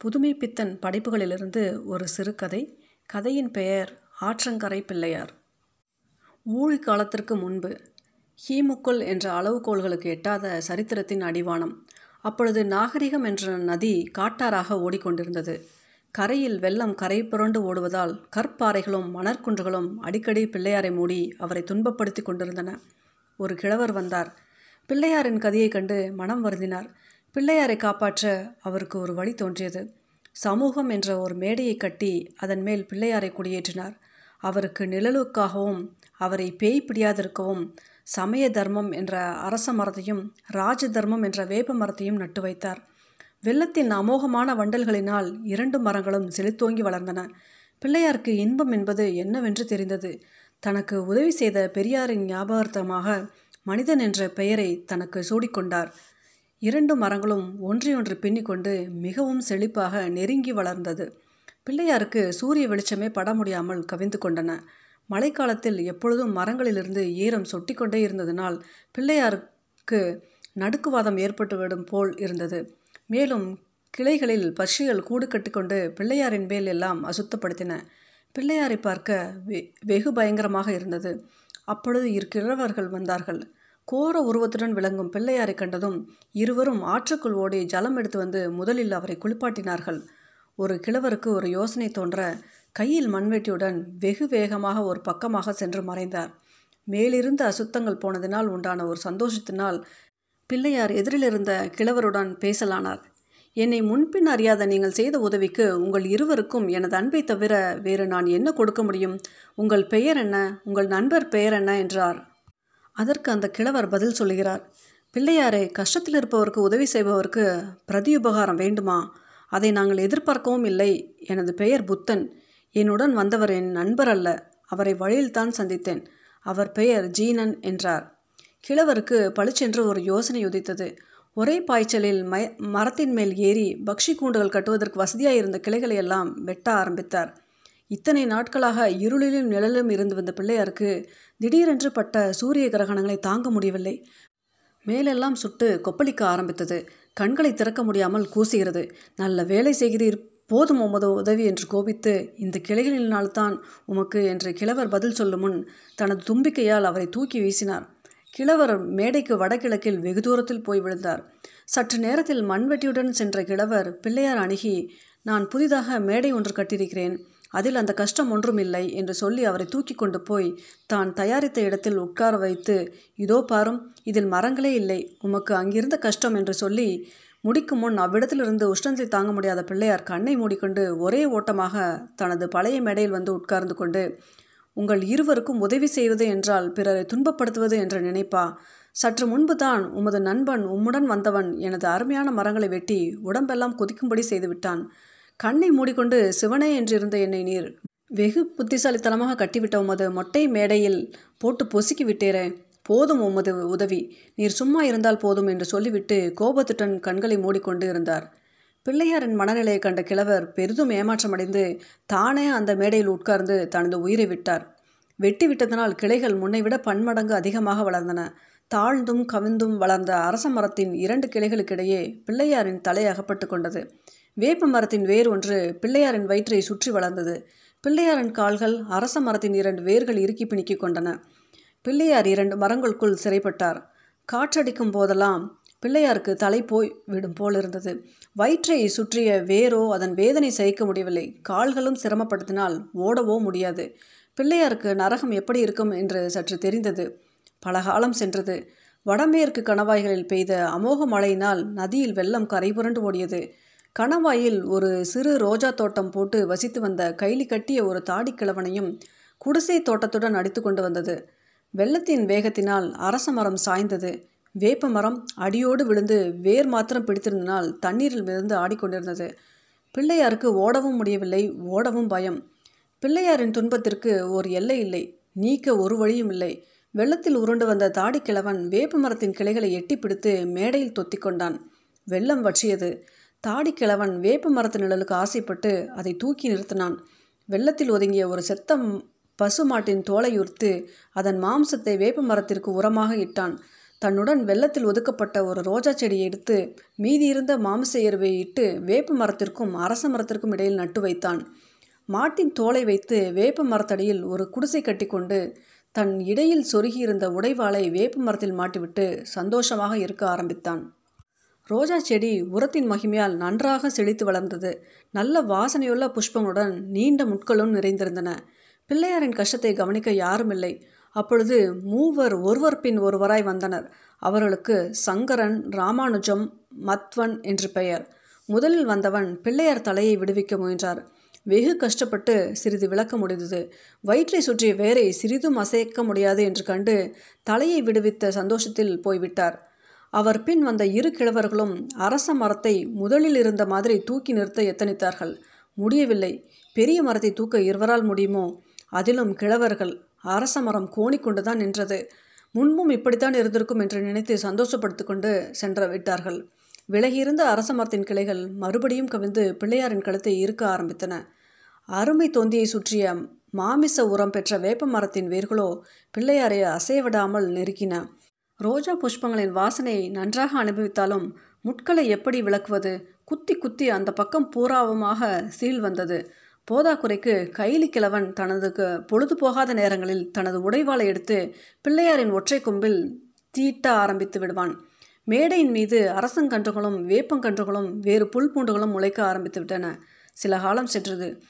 புதுமை பித்தன் படைப்புகளிலிருந்து ஒரு சிறுகதை. கதையின் பெயர் ஆற்றங்கரை பிள்ளையார். ஊழி காலத்திற்கு முன்பு ஹீமுக்குள் என்ற அளவுகோல்களுக்கு எட்டாத சரித்திரத்தின் அடிவானம். அப்பொழுது நாகரிகம் என்ற நதி காட்டாராக ஓடிக்கொண்டிருந்தது. கரையில் வெள்ளம் கரை புரண்டு ஓடுவதால் கற்பாறைகளும் மணற்குன்றுகளும் அடிக்கடி பிள்ளையாரை மூடி அவரை துன்பப்படுத்தி கொண்டிருந்தன. ஒரு கிழவர் வந்தார். பிள்ளையாரின் கதியைக் கண்டு மனம் வருந்தினார். பிள்ளையாரை காப்பாற்ற அவருக்கு ஒரு வழி தோன்றியது. சமூகம் என்ற ஒரு மேடையை கட்டி அதன் மேல் பிள்ளையாரை குடியேற்றினார். அவருக்கு நிழலுக்காகவும் அவரை பேய் பிடியாதிருக்கவும் சமய தர்மம் என்ற அரச மரத்தையும் ராஜ தர்மம் என்ற வேப்ப மரத்தையும் நட்டு வைத்தார். வெள்ளத்தின் அமோகமான வண்டல்களினால் இரண்டு மரங்களும் செழித்தோங்கி வளர்ந்தன. பிள்ளையாருக்கு இன்பம் என்பது என்னவென்று தெரிந்தது. தனக்கு உதவி செய்த பெரியாரின் ஞாபகார்த்தமாக மனிதன் என்ற பெயரை தனக்கு சூடிக்கொண்டார். இரண்டு மரங்களும் ஒன்றையொன்று பின்னிக்கொண்டு மிகவும் செழிப்பாக நெருங்கி வளர்ந்தது. பிள்ளையாருக்கு சூரிய வெளிச்சமே பட முடியாமல் கவிந்து கொண்டன. மழைக்காலத்தில் எப்பொழுதும் மரங்களிலிருந்து ஈரம் சொட்டிக்கொண்டே இருந்ததினால் பிள்ளையாருக்கு நடுக்குவாதம் ஏற்பட்டுவிடும் போல் இருந்தது. மேலும் கிளைகளில் பட்சிகள் கூடு கட்டிக்கொண்டு பிள்ளையாரின் மேல் எல்லாம் அசுத்தப்படுத்தின. பிள்ளையாரை பார்க்க வெ வெகு பயங்கரமாக இருந்தது. அப்பொழுது இரு கிழவர்கள் வந்தார்கள். கோர உருவத்துடன் விளங்கும் பிள்ளையாரை கண்டதும் இருவரும் ஆற்றுக்குள் ஓடி ஜலம் எடுத்து வந்து முதலில் அவரை குளிப்பாட்டினார்கள். ஒரு கிழவருக்கு ஒரு யோசனை தோன்ற கையில் மண்வெட்டியுடன் வெகு வேகமாக ஒரு பக்கமாக சென்று மறைந்தார். மேலிருந்து அசுத்தங்கள் போனதினால் உண்டான ஒரு சந்தோஷத்தினால் பிள்ளையார் எதிரிலிருந்த கிழவருடன் பேசலானார். என்னை முன்பின் அறியாத நீங்கள் செய்த உதவிக்கு உங்கள் இருவருக்கும் எனது அன்பை தவிர வேறு நான் என்ன கொடுக்க முடியும்? உங்கள் பெயர் என்ன? உங்கள் நண்பர் பெயர் என்ன? என்றார். அதற்கு அந்த கிழவர் பதில் சொல்லுகிறார் பிள்ளையாரே கஷ்டத்தில் இருப்பவருக்கு உதவி செய்பவருக்கு பிரதி உபகாரம் வேண்டுமா? அதை நாங்கள் எதிர்பார்க்கவும் இல்லை. எனது பெயர் புத்தன். என்னுடன் வந்தவர் என் நண்பர் அல்ல. அவரை வழியில்தான் சந்தித்தேன். அவர் பெயர் ஜீனன் என்றார். கிழவருக்கு பளிச்சென்று ஒரு யோசனை உதித்தது. ஒரே பாய்ச்சலில் மய மரத்தின் மேல் ஏறி பக்ஷி கூண்டுகள் கட்டுவதற்கு வசதியாக இருந்த கிளைகளை எல்லாம் வெட்ட ஆரம்பித்தார். இத்தனை நாட்களாக இருளிலும் நிழலும் இருந்து வந்த பிள்ளையாருக்கு திடீரென்று பட்ட சூரிய கிரகணங்களை தாங்க முடியவில்லை. மேலெல்லாம் சுட்டு கொப்பளிக்க ஆரம்பித்தது. கண்களை திறக்க முடியாமல் கூசுகிறது. நல்ல வேலை செய்கிறீர். போதும் உமது உதவி என்று கோபித்து இந்த கிளைகளினால்தான் உமக்கு என்று கிழவர் பதில் சொல்லும் முன் தனது தும்பிக்கையால் அவரை தூக்கி வீசினார். கிழவர் மேடைக்கு வடகிழக்கில் வெகு தூரத்தில் போய் விழுந்தார். சற்று நேரத்தில் மண்வெட்டியுடன் சென்ற கிழவர் பிள்ளையார் அணுகி நான் புதிதாக மேடை ஒன்று கட்டியிருக்கிறேன். அதில் அந்த கஷ்டம் ஒன்றும் இல்லை என்று சொல்லி அவரை தூக்கி கொண்டு போய் தான் தயாரித்த இடத்தில் உட்கார வைத்து இதோ பாரும் இதில் மரங்களே இல்லை. உமக்கு அங்கிருந்த கஷ்டம் என்று சொல்லி முடிக்கும் முன் அவ்விடத்திலிருந்து உஷ்ணத்தை தாங்க முடியாத பிள்ளையார் கண்ணை மூடிக்கொண்டு ஒரே ஓட்டமாக தனது பழைய மேடையில் வந்து உட்கார்ந்து கொண்டு உங்கள் இருவருக்கும் உதவி செய்வது என்றால் பிறரை துன்பப்படுத்துவது என்று நினைப்பா? சற்று முன்பு தான் உமது நண்பன் உம்முடன் வந்தவன் எனது அருமையான மரங்களை வெட்டி உடம்பெல்லாம் கொதிக்கும்படி செய்துவிட்டான் கண்ணை மூடிக்கொண்டு சிவனே என்றிருந்த என்னை நீர் வெகு புத்திசாலித்தனமாக கட்டிவிட்ட உமது மொட்டை மேடையில் போட்டு பொசுக்கி விட்டேரே போதும் உமது உதவி. நீர் சும்மா இருந்தால் போதும் என்று சொல்லிவிட்டு கோபத்துடன் கண்களை மூடிக்கொண்டு இருந்தார். பிள்ளையாரின் மனநிலையை கண்ட கிழவர் பெரிதும் ஏமாற்றமடைந்து தானே அந்த மேடையில் உட்கார்ந்து தனது உயிரை விட்டார். வெட்டி விட்டதனால் கிளைகள் முன்னைவிட பன்மடங்கு அதிகமாக வளர்ந்தன. தாழ்ந்தும் கவிழ்ந்தும் வளர்ந்த அரச மரத்தின் இரண்டு கிளைகளுக்கிடையே பிள்ளையாரின் தலை அகப்பட்டு கொண்டது. வேப்ப மரத்தின் வேர் ஒன்று பிள்ளையாரின் வயிற்றை சுற்றி வளர்ந்தது. பிள்ளையாரின் கால்கள் அரச மரத்தின் இரண்டு வேர்கள் இறுக்கி பிணிக்கிக் கொண்டன. பிள்ளையார் இரண்டு மரங்களுக்குள் சிறைப்பட்டார். காற்றடிக்கும் போதெல்லாம் பிள்ளையாருக்கு தலை போய் விடும் போல் இருந்தது. வயிற்றை சுற்றிய வேரோ அதன் வேதனை சகிக்க முடியவில்லை. கால்களும் சிரமப்படுத்தினால் ஓடவோ முடியாது. பிள்ளையாருக்கு நரகம் எப்படி இருக்கும் என்று சற்று தெரிந்தது. பல காலம் சென்றது. வடமேற்கு கணவாய்களில் பெய்த அமோக மழையினால் நதியில் வெள்ளம் கரைபுரண்டு ஓடியது. கணவாயில் ஒரு சிறு ரோஜா தோட்டம் போட்டு வசித்து வந்த கைலி கட்டிய ஒரு தாடிக்கிழவனையும் குடிசை தோட்டத்துடன் அடித்து கொண்டு வந்தது. வெள்ளத்தின் வேகத்தினால் அரச மரம் சாய்ந்தது. வேப்ப மரம் அடியோடு விழுந்து வேர் மாத்திரம் பிடித்திருந்தனால் தண்ணீரில் மிதந்து ஆடிக்கொண்டிருந்தது பிள்ளையாருக்கு ஓடவும் முடியவில்லை ஓடவும் பயம். பிள்ளையாரின் துன்பத்திற்கு ஒரு எல்லை இல்லை நீக்க ஒரு வழியும் இல்லை. வெள்ளத்தில் உருண்டு வந்த தாடிக்கிழவன் வேப்ப மரத்தின் கிளைகளை எட்டி பிடித்து மேடையில் தொத்திக்கொண்டான் வெள்ளம் வற்றியது. தாடிக்கிழவன் வேப்ப மரத்து நிழலுக்கு ஆசைப்பட்டு அதை தூக்கி நிறுத்தினான். வெள்ளத்தில் ஒதுங்கிய ஒரு செத்தம் பசு மாட்டின் தோலை உர்த்து அதன் மாம்சத்தை வேப்ப மரத்திற்கு உரமாக இட்டான். தன்னுடன் வெள்ளத்தில் ஒதுக்கப்பட்ட ஒரு ரோஜா செடியை எடுத்து மீதியிருந்த மாம்ச எருவை இட்டு வேப்ப மரத்திற்கும் அரச மரத்திற்கும் இடையில் நட்டு வைத்தான். மாட்டின் தோலை வைத்து வேப்ப மரத்தடியில் ஒரு குடிசை கட்டிக்கொண்டு தன் இடையில் சொருகியிருந்த உடைவாளை வேப்ப மரத்தில் மாட்டிவிட்டு சந்தோஷமாக இருக்க ஆரம்பித்தான். ரோஜா செடி உரத்தின் மகிமையால் நன்றாக செழித்து வளர்ந்தது. நல்ல வாசனையுள்ள புஷ்பங்களுடன் நீண்ட முட்களும் நிறைந்திருந்தன. பிள்ளையாரின் கஷ்டத்தை கவனிக்க யாரும் இல்லை. அப்பொழுது மூவர் ஒருவர் பின் ஒருவராய் வந்தனர். அவர்களுக்கு சங்கரன் ராமானுஜம் மத்வன் என்று பெயர். முதலில் வந்தவன் பிள்ளையார் தலையை விடுவிக்க முயன்றார். வெகு கஷ்டப்பட்டு சிறிது விளக்க முடிந்தது. வயிற்றை சுற்றிய வேரை சிறிதும் அசைக்க முடியாது என்று கண்டு தலையை விடுவித்த சந்தோஷத்தில் போய்விட்டார். அவர் பின் வந்த இரு கிழவர்களும் அரச மரத்தை முதலில் இருந்த மாதிரி தூக்கி நிறுத்த எத்தனித்தார்கள்? முடியவில்லை. பெரிய மரத்தை தூக்க இருவரால் முடியுமோ? அதிலும் கிழவர்கள். அரச மரம் கோணிக்கொண்டுதான் நின்றது. முன்பும் இப்படித்தான் இருந்திருக்கும் என்று நினைத்து சந்தோஷப்படுத்தி கொண்டு சென்ற விட்டார்கள். விலகியிருந்த அரச மரத்தின் கிளைகள் மறுபடியும் கவிழ்ந்து பிள்ளையாரின் கழுத்தை இருக்க ஆரம்பித்தன. அருமை தொந்தியை சுற்றிய மாமிச உரம் பெற்ற வேப்ப மரத்தின் வேர்களோ பிள்ளையாரை அசையவிடாமல் நெருக்கின. ரோஜா புஷ்பங்களின் வாசனையை நன்றாக அனுபவித்தாலும் முட்களை எப்படி விளக்குவது? குத்தி குத்தி அந்த பக்கம் பூராவமாக சீல் வந்தது. போதாக்குறைக்கு கைலி கிழவன் தனது பொழுது போகாத நேரங்களில் தனது உடைவாளை எடுத்து பிள்ளையாரின் ஒற்றை கொம்பில் தீட்ட ஆரம்பித்து விடுவான். மேடையின் மீது அரசங்கன்றுகளும் வேப்பங்கன்றுகளும் வேறு புல் பூண்டுகளும் முளைக்க ஆரம்பித்து விட்டன. சில காலம் சென்றது.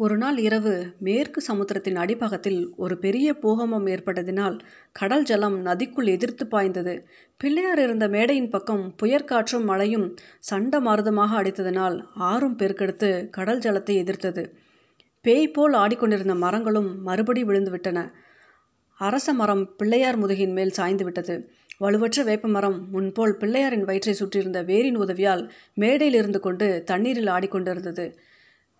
ஒரு நாள் இரவு மேற்கு சமுத்திரத்தின் அடிப்பாகத்தில் ஒரு பெரிய பூகமம் ஏற்பட்டதினால் கடல் ஜலம் நதிக்குள் எதிர்த்து பாய்ந்தது. பிள்ளையார் இருந்த மேடையின் பக்கம் புயற்காற்றும் மழையும் சண்ட மாறுதமாக அடித்ததினால் ஆறும் பெருக்கெடுத்து கடல் ஜலத்தை எதிர்த்தது. பேய் போல் ஆடிக்கொண்டிருந்த மரங்களும் மறுபடி விழுந்துவிட்டன. அரச மரம் பிள்ளையார் முதுகின் மேல் சாய்ந்து விட்டது. வலுவற்ற வேப்ப மரம் முன்போல் பிள்ளையாரின் வயிற்றை சுற்றியிருந்த வேரின் உதவியால் மேடையில் இருந்து கொண்டு தண்ணீரில் ஆடிக்கொண்டிருந்தது.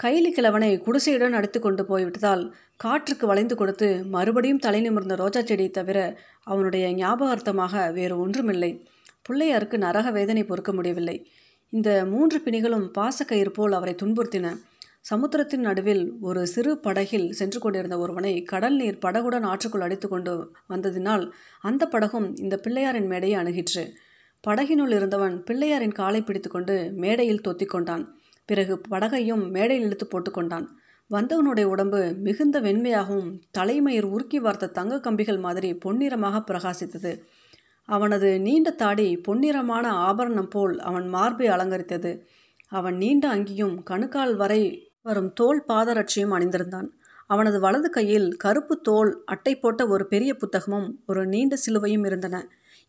கைலி கிழவனை குடிசையுடன் அடித்து கொண்டு போய்விட்டதால் காற்றுக்கு வளைந்து கொடுத்து மறுபடியும் தலை நிமிர்ந்த ரோஜா செடியை தவிர அவனுடைய ஞாபகார்த்தமாக வேறு ஒன்றுமில்லை. பிள்ளையாருக்கு நரக வேதனை பொறுக்க முடியவில்லை. இந்த மூன்று பிணிகளும் பாசக்கயிறு போல் அவரை துன்புறுத்தின. சமுத்திரத்தின் நடுவில் ஒரு சிறு படகில் சென்று கொண்டிருந்த ஒருவனை கடல் நீர் படகுடன் ஆற்றுக்குள் அடித்து கொண்டு வந்ததினால் அந்த படகும் இந்த பிள்ளையாரின் மேடையை அணுகிற்று. படகினுள் இருந்தவன் பிள்ளையாரின் காலை பிடித்துக்கொண்டு மேடையில் தொத்திக்கொண்டான் பிறகு படகையும் மேடையில் இழுத்து போட்டுக்கொண்டான் வந்தவனுடைய உடம்பு மிகுந்த வெண்மையாகவும் தலைமயிர் உருக்கி வார்த்த தங்க கம்பிகள் மாதிரி பொன்னிறமாக பிரகாசித்தது. அவனது நீண்ட தாடி பொன்னிறமான ஆபரணம் போல் அவன் மார்பை அலங்கரித்தது. அவன் நீண்ட அங்கியும் கணுக்கால் வரை வரும் தோல் பாதரட்சியும் அணிந்திருந்தான். அவனது வலது கையில் கருப்பு தோல் அட்டை போட்ட ஒரு பெரிய புத்தகமும் ஒரு நீண்ட சிலுவையும் இருந்தன.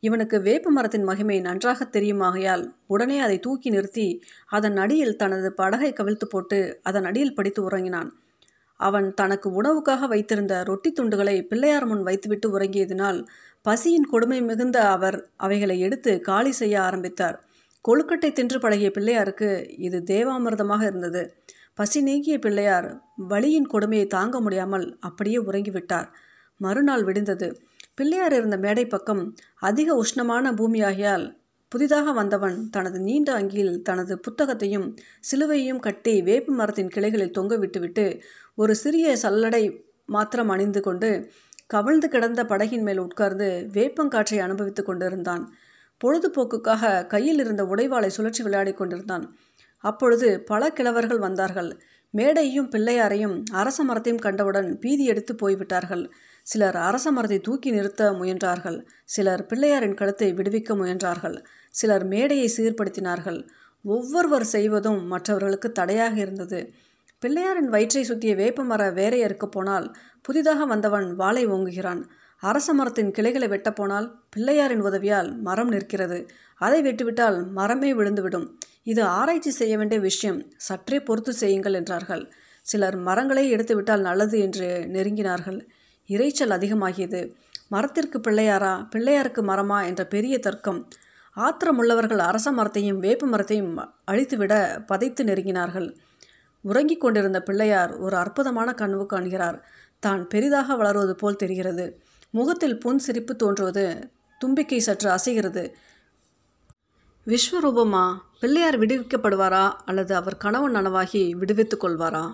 இவனுக்கு வேப்ப மரத்தின் மகிமை நன்றாக தெரியுமாகையால் உடனே அதை தூக்கி நிறுத்தி அதன் அடியில் தனது படகை கவிழ்த்து போட்டு அதன் அடியில் படித்து உறங்கினான். அவன் தனக்கு உணவுக்காக வைத்திருந்த ரொட்டி துண்டுகளை பிள்ளையார் முன் வைத்துவிட்டு உறங்கியதினால் பசியின் கொடுமை மிகுந்த அவர் அவைகளை எடுத்து காலி செய்ய ஆரம்பித்தார். கொழுக்கட்டை தின்று பழகிய பிள்ளையாருக்கு இது தேவாமிர்தமாக இருந்தது. பசி நீங்கிய பிள்ளையார் வலியின் கொடுமையை தாங்க முடியாமல் அப்படியே உறங்கிவிட்டார். மறுநாள் விடிந்தது. பிள்ளையார் இருந்த மேடை பக்கம் அதிக உஷ்ணமான பூமியாகியால் புதிதாக வந்தவன் தனது நீண்ட அங்கியில் தனது புத்தகத்தையும் சிலுவையும் கட்டி வேப்ப மரத்தின் கிளைகளில் தொங்க விட்டுவிட்டு ஒரு சிறிய சல்லடை மாத்திரம் அணிந்து கொண்டு கவிழ்ந்து கிடந்த படகின் மேல் உட்கார்ந்து வேப்பங்காற்றை அனுபவித்து கொண்டிருந்தான். பொழுதுபோக்குக்காக கையில் இருந்த உடைவாளை சுழற்சி விளையாடி கொண்டிருந்தான். அப்பொழுது பல கிழவர்கள் வந்தார்கள். மேடையும் பிள்ளையாரையும் அரச மரத்தையும் கண்டவுடன் பீதி எடுத்து போய்விட்டார்கள். சிலர் அரச மரத்தை தூக்கி நிறுத்த முயன்றார்கள். சிலர் பிள்ளையாரின் கழுத்தை விடுவிக்க முயன்றார்கள். சிலர் மேடையை சீர்படுத்தினார்கள். ஒவ்வொருவர் செய்வதும் மற்றவர்களுக்கு தடையாக இருந்தது. பிள்ளையாரின் வயிற்றை சுற்றிய வேப்பமர வேரையறுக்க போனால் புதிதாக வந்தவன் வாளை ஓங்குகிறான். அரச மரத்தின் கிளைகளை வெட்டப்போனால் பிள்ளையாரின் உதவியால் மரம் நிற்கிறது. அதை வெட்டுவிட்டால் மரமே விழுந்துவிடும். இது ஆராய்ச்சி செய்ய வேண்டிய விஷயம். சற்றே பொறுத்து செய்யுங்கள் என்றார்கள். சிலர் மரங்களை எடுத்துவிட்டால் நல்லது என்று நெருங்கினார்கள். இறைச்சல் அதிகமாகியது. மரத்திற்கு பிள்ளையாரா? பிள்ளையாருக்கு மரமா? என்ற பெரிய தர்க்கம். ஆத்திரமுள்ளவர்கள் அரச மரத்தையும் வேப்ப மரத்தையும் அழித்துவிட பதைத்து நெருங்கினார்கள். உறங்கிக் கொண்டிருந்த பிள்ளையார் ஒரு அற்புதமான கனவு காண்கிறார். தான் பெரிதாக வளருவது போல் தெரிகிறது. முகத்தில் புன் சிரிப்பு தோன்றுவது தும்பிக்கை சற்று அசைகிறது. விஸ்வரூபமா? பிள்ளையார் விடுவிக்கப்படுவாரா? அல்லது அவர் கணவன் நனவாகி விடுவித்துக் கொள்வாரா?